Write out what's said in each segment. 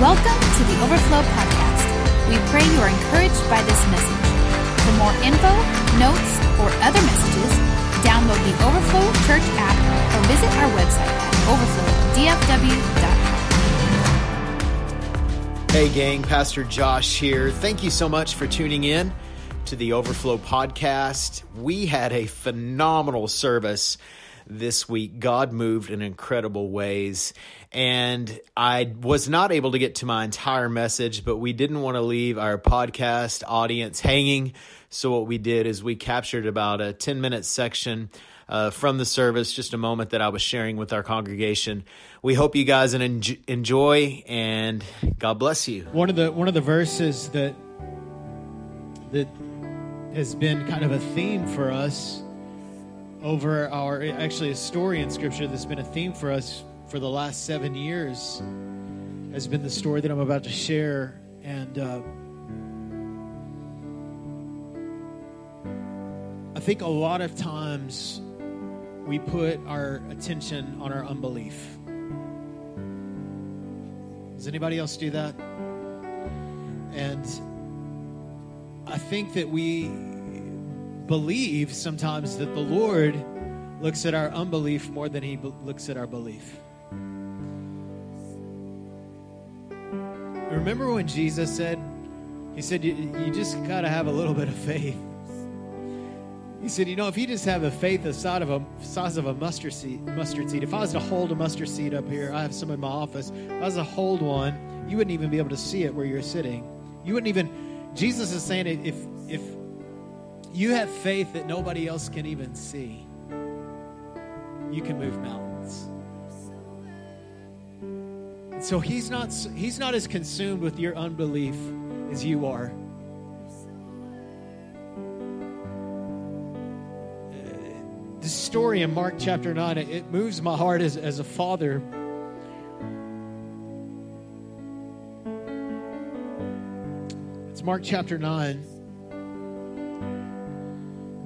Welcome to the Overflow Podcast. We pray you are encouraged by this message. For more info, notes, or other messages, download the Overflow Church app or visit our website at overflowdfw.com. Hey, gang, Pastor Josh here. Thank you so much for tuning in to the Overflow Podcast. We had a phenomenal service this week. God moved in incredible ways. And I was not able to get to my entire message, but we didn't want to leave our podcast audience hanging. So, what we did is we captured about a 10 minute section uh, from the service, just a moment that I was sharing with our congregation. We hope you guys enjoy and God bless you. One of the one of the verses that that has been kind of a theme for us over our actually a story in scripture that's been a theme for us for the last seven years has been the story that I'm about to share. And uh, I think a lot of times we put our attention on our unbelief. Does anybody else do that? And I think that we believe sometimes that the Lord looks at our unbelief more than he looks at our belief. Remember when Jesus said, He said, you, you just got to have a little bit of faith. He said, You know, if you just have a faith the size of a, size of a mustard seed, mustard seed, if I was to hold a mustard seed up here, I have some in my office, if I was to hold one, you wouldn't even be able to see it where you're sitting. You wouldn't even, Jesus is saying, if, if you have faith that nobody else can even see, you can move mountains. So he's not he's not as consumed with your unbelief as you are. Uh, this story in Mark chapter 9, it moves my heart as, as a father. It's Mark chapter 9.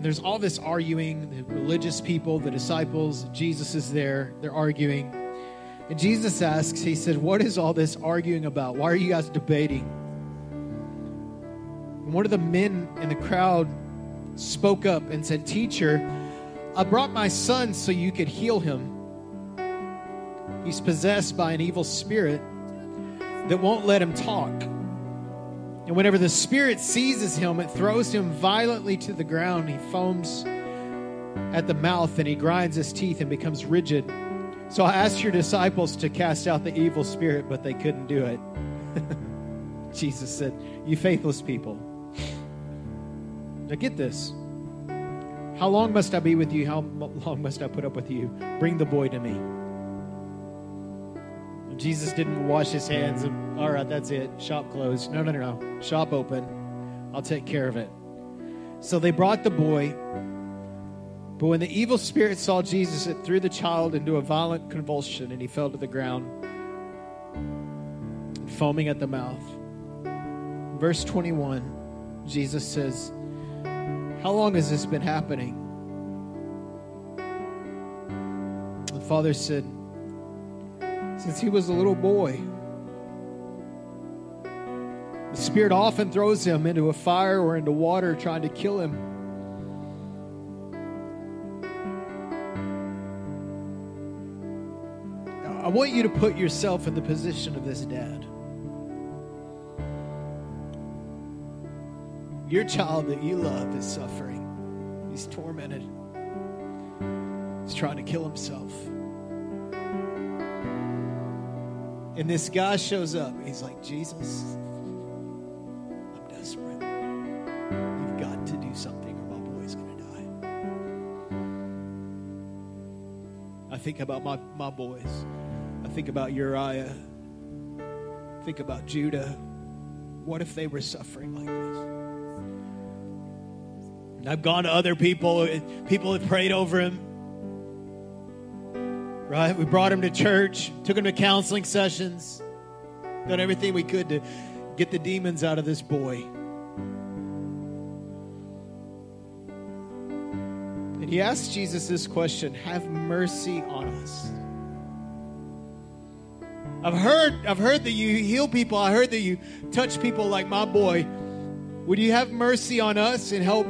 There's all this arguing, the religious people, the disciples, Jesus is there, they're arguing. And Jesus asks, He said, What is all this arguing about? Why are you guys debating? And one of the men in the crowd spoke up and said, Teacher, I brought my son so you could heal him. He's possessed by an evil spirit that won't let him talk. And whenever the spirit seizes him, it throws him violently to the ground. He foams at the mouth and he grinds his teeth and becomes rigid. So I asked your disciples to cast out the evil spirit, but they couldn't do it. Jesus said, You faithless people. Now get this. How long must I be with you? How long must I put up with you? Bring the boy to me. Jesus didn't wash his hands and, all right, that's it. Shop closed. No, no, no, no. Shop open. I'll take care of it. So they brought the boy. But when the evil spirit saw Jesus, it threw the child into a violent convulsion and he fell to the ground, foaming at the mouth. Verse 21, Jesus says, How long has this been happening? The father said, Since he was a little boy. The spirit often throws him into a fire or into water trying to kill him. I want you to put yourself in the position of this dad. Your child that you love is suffering. He's tormented. He's trying to kill himself. And this guy shows up. He's like, Jesus, think about my, my boys I think about Uriah, think about Judah. What if they were suffering like this? And I've gone to other people, people have prayed over him. Right? We brought him to church, took him to counseling sessions, done everything we could to get the demons out of this boy. He asked Jesus this question Have mercy on us. I've heard I've heard that you heal people. I heard that you touch people like my boy. Would you have mercy on us and help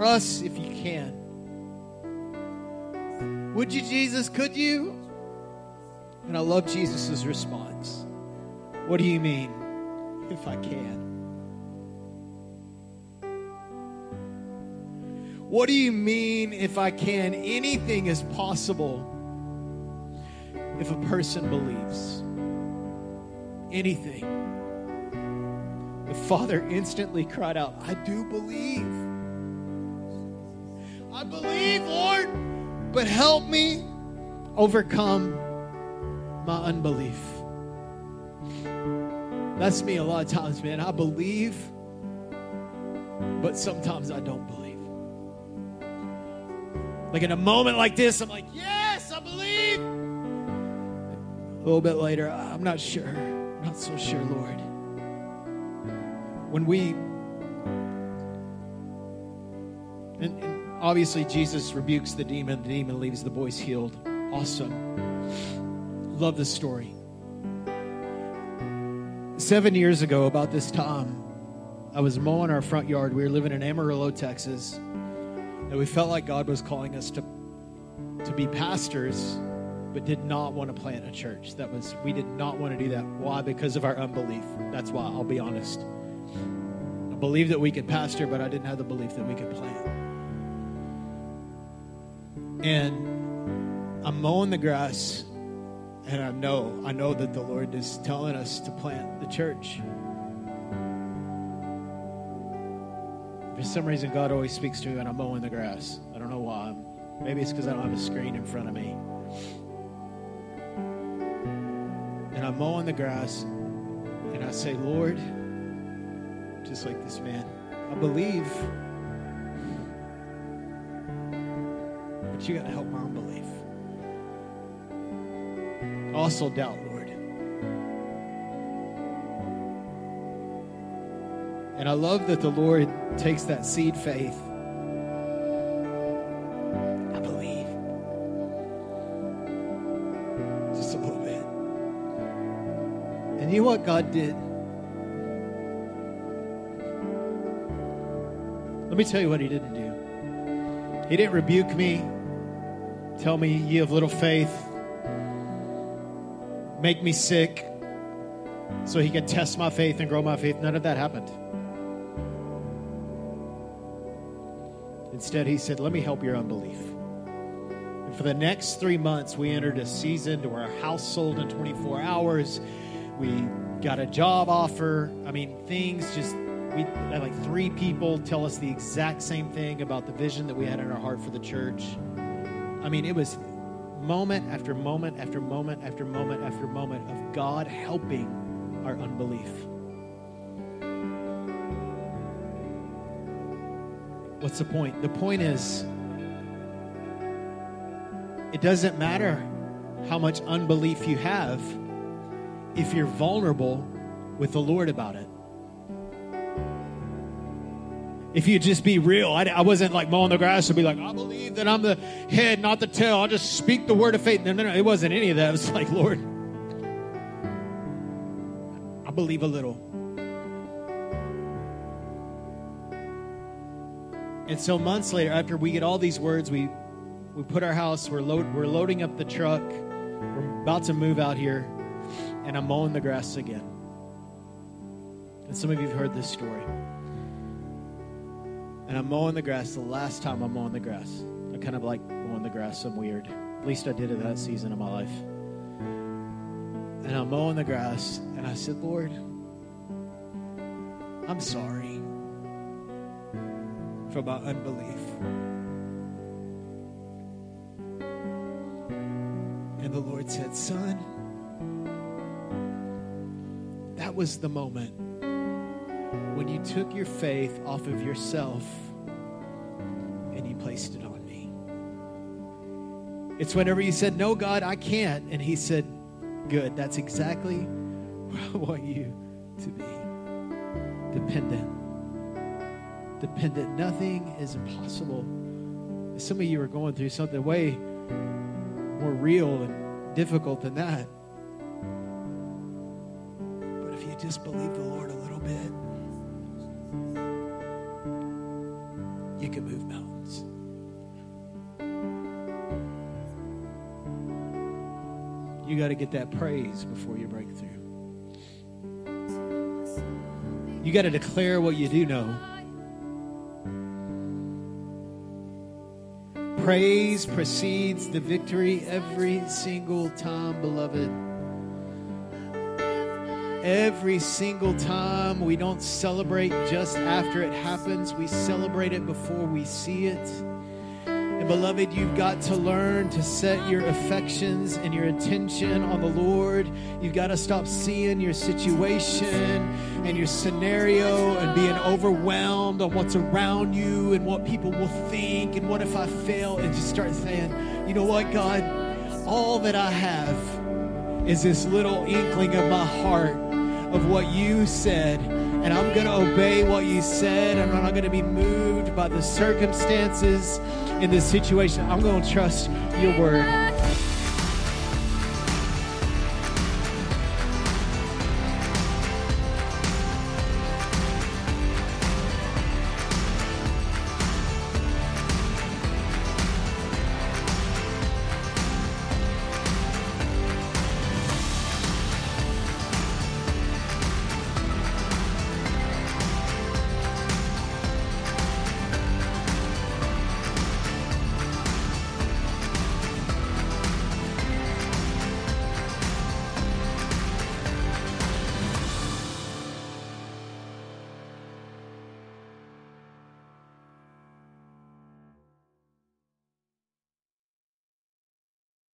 us if you can? Would you, Jesus? Could you? And I love Jesus' response. What do you mean, if I can? What do you mean, if I can? Anything is possible if a person believes. Anything. The father instantly cried out, I do believe. I believe, Lord, but help me overcome my unbelief. That's me a lot of times, man. I believe, but sometimes I don't believe. Like in a moment like this, I'm like, yes, I believe. A little bit later, I'm not sure. Not so sure, Lord. When we, and, and obviously Jesus rebukes the demon, the demon leaves the boys healed. Awesome. Love this story. Seven years ago, about this time, I was mowing our front yard. We were living in Amarillo, Texas that we felt like God was calling us to to be pastors, but did not want to plant a church. That was we did not want to do that. Why? Because of our unbelief. That's why. I'll be honest. I believed that we could pastor, but I didn't have the belief that we could plant. And I'm mowing the grass, and I know, I know that the Lord is telling us to plant the church. For some reason, God always speaks to me when I'm mowing the grass. I don't know why. Maybe it's because I don't have a screen in front of me. And I'm mowing the grass, and I say, Lord, just like this man, I believe, but you got to help my unbelief. Also doubt, And I love that the Lord takes that seed faith. I believe. Just a little bit. And you know what God did? Let me tell you what He didn't do. He didn't rebuke me, tell me, you have little faith, make me sick so He could test my faith and grow my faith. None of that happened. Instead, he said, Let me help your unbelief. And for the next three months, we entered a season to where our house sold in 24 hours. We got a job offer. I mean, things just, we had like three people tell us the exact same thing about the vision that we had in our heart for the church. I mean, it was moment after moment after moment after moment after moment of God helping our unbelief. What's the point? The point is, it doesn't matter how much unbelief you have if you're vulnerable with the Lord about it. If you just be real, I, I, wasn't like mowing the grass and be like, I believe that I'm the head, not the tail. I'll just speak the word of faith. No, no, no. It wasn't any of that. It was like, Lord, I believe a little. And so months later, after we get all these words, we we put our house. We're load, we're loading up the truck. We're about to move out here, and I'm mowing the grass again. And some of you have heard this story. And I'm mowing the grass. The last time I'm mowing the grass, I kind of like mowing the grass. Some weird. At least I did it that season of my life. And I'm mowing the grass, and I said, Lord, I'm sorry for my unbelief. And the Lord said, Son, that was the moment when you took your faith off of yourself and you placed it on me. It's whenever you said, No, God, I can't. And He said, Good. That's exactly where I want you to be dependent dependent. Nothing is impossible. Some of you are going through something way more real and difficult than that. But if you just believe the Lord a little bit, you can move mountains. You got to get that praise before you break through. You got to declare what you do know. Praise precedes the victory every single time, beloved. Every single time we don't celebrate just after it happens, we celebrate it before we see it. And beloved, you've got to learn to set your affections and your attention on the Lord. You've got to stop seeing your situation and your scenario and being overwhelmed on what's around you and what people will think and what if I fail and just start saying, you know what, God, all that I have is this little inkling of my heart of what you said. And I'm going to obey what you said. And I'm not going to be moved by the circumstances in this situation. I'm going to trust your word.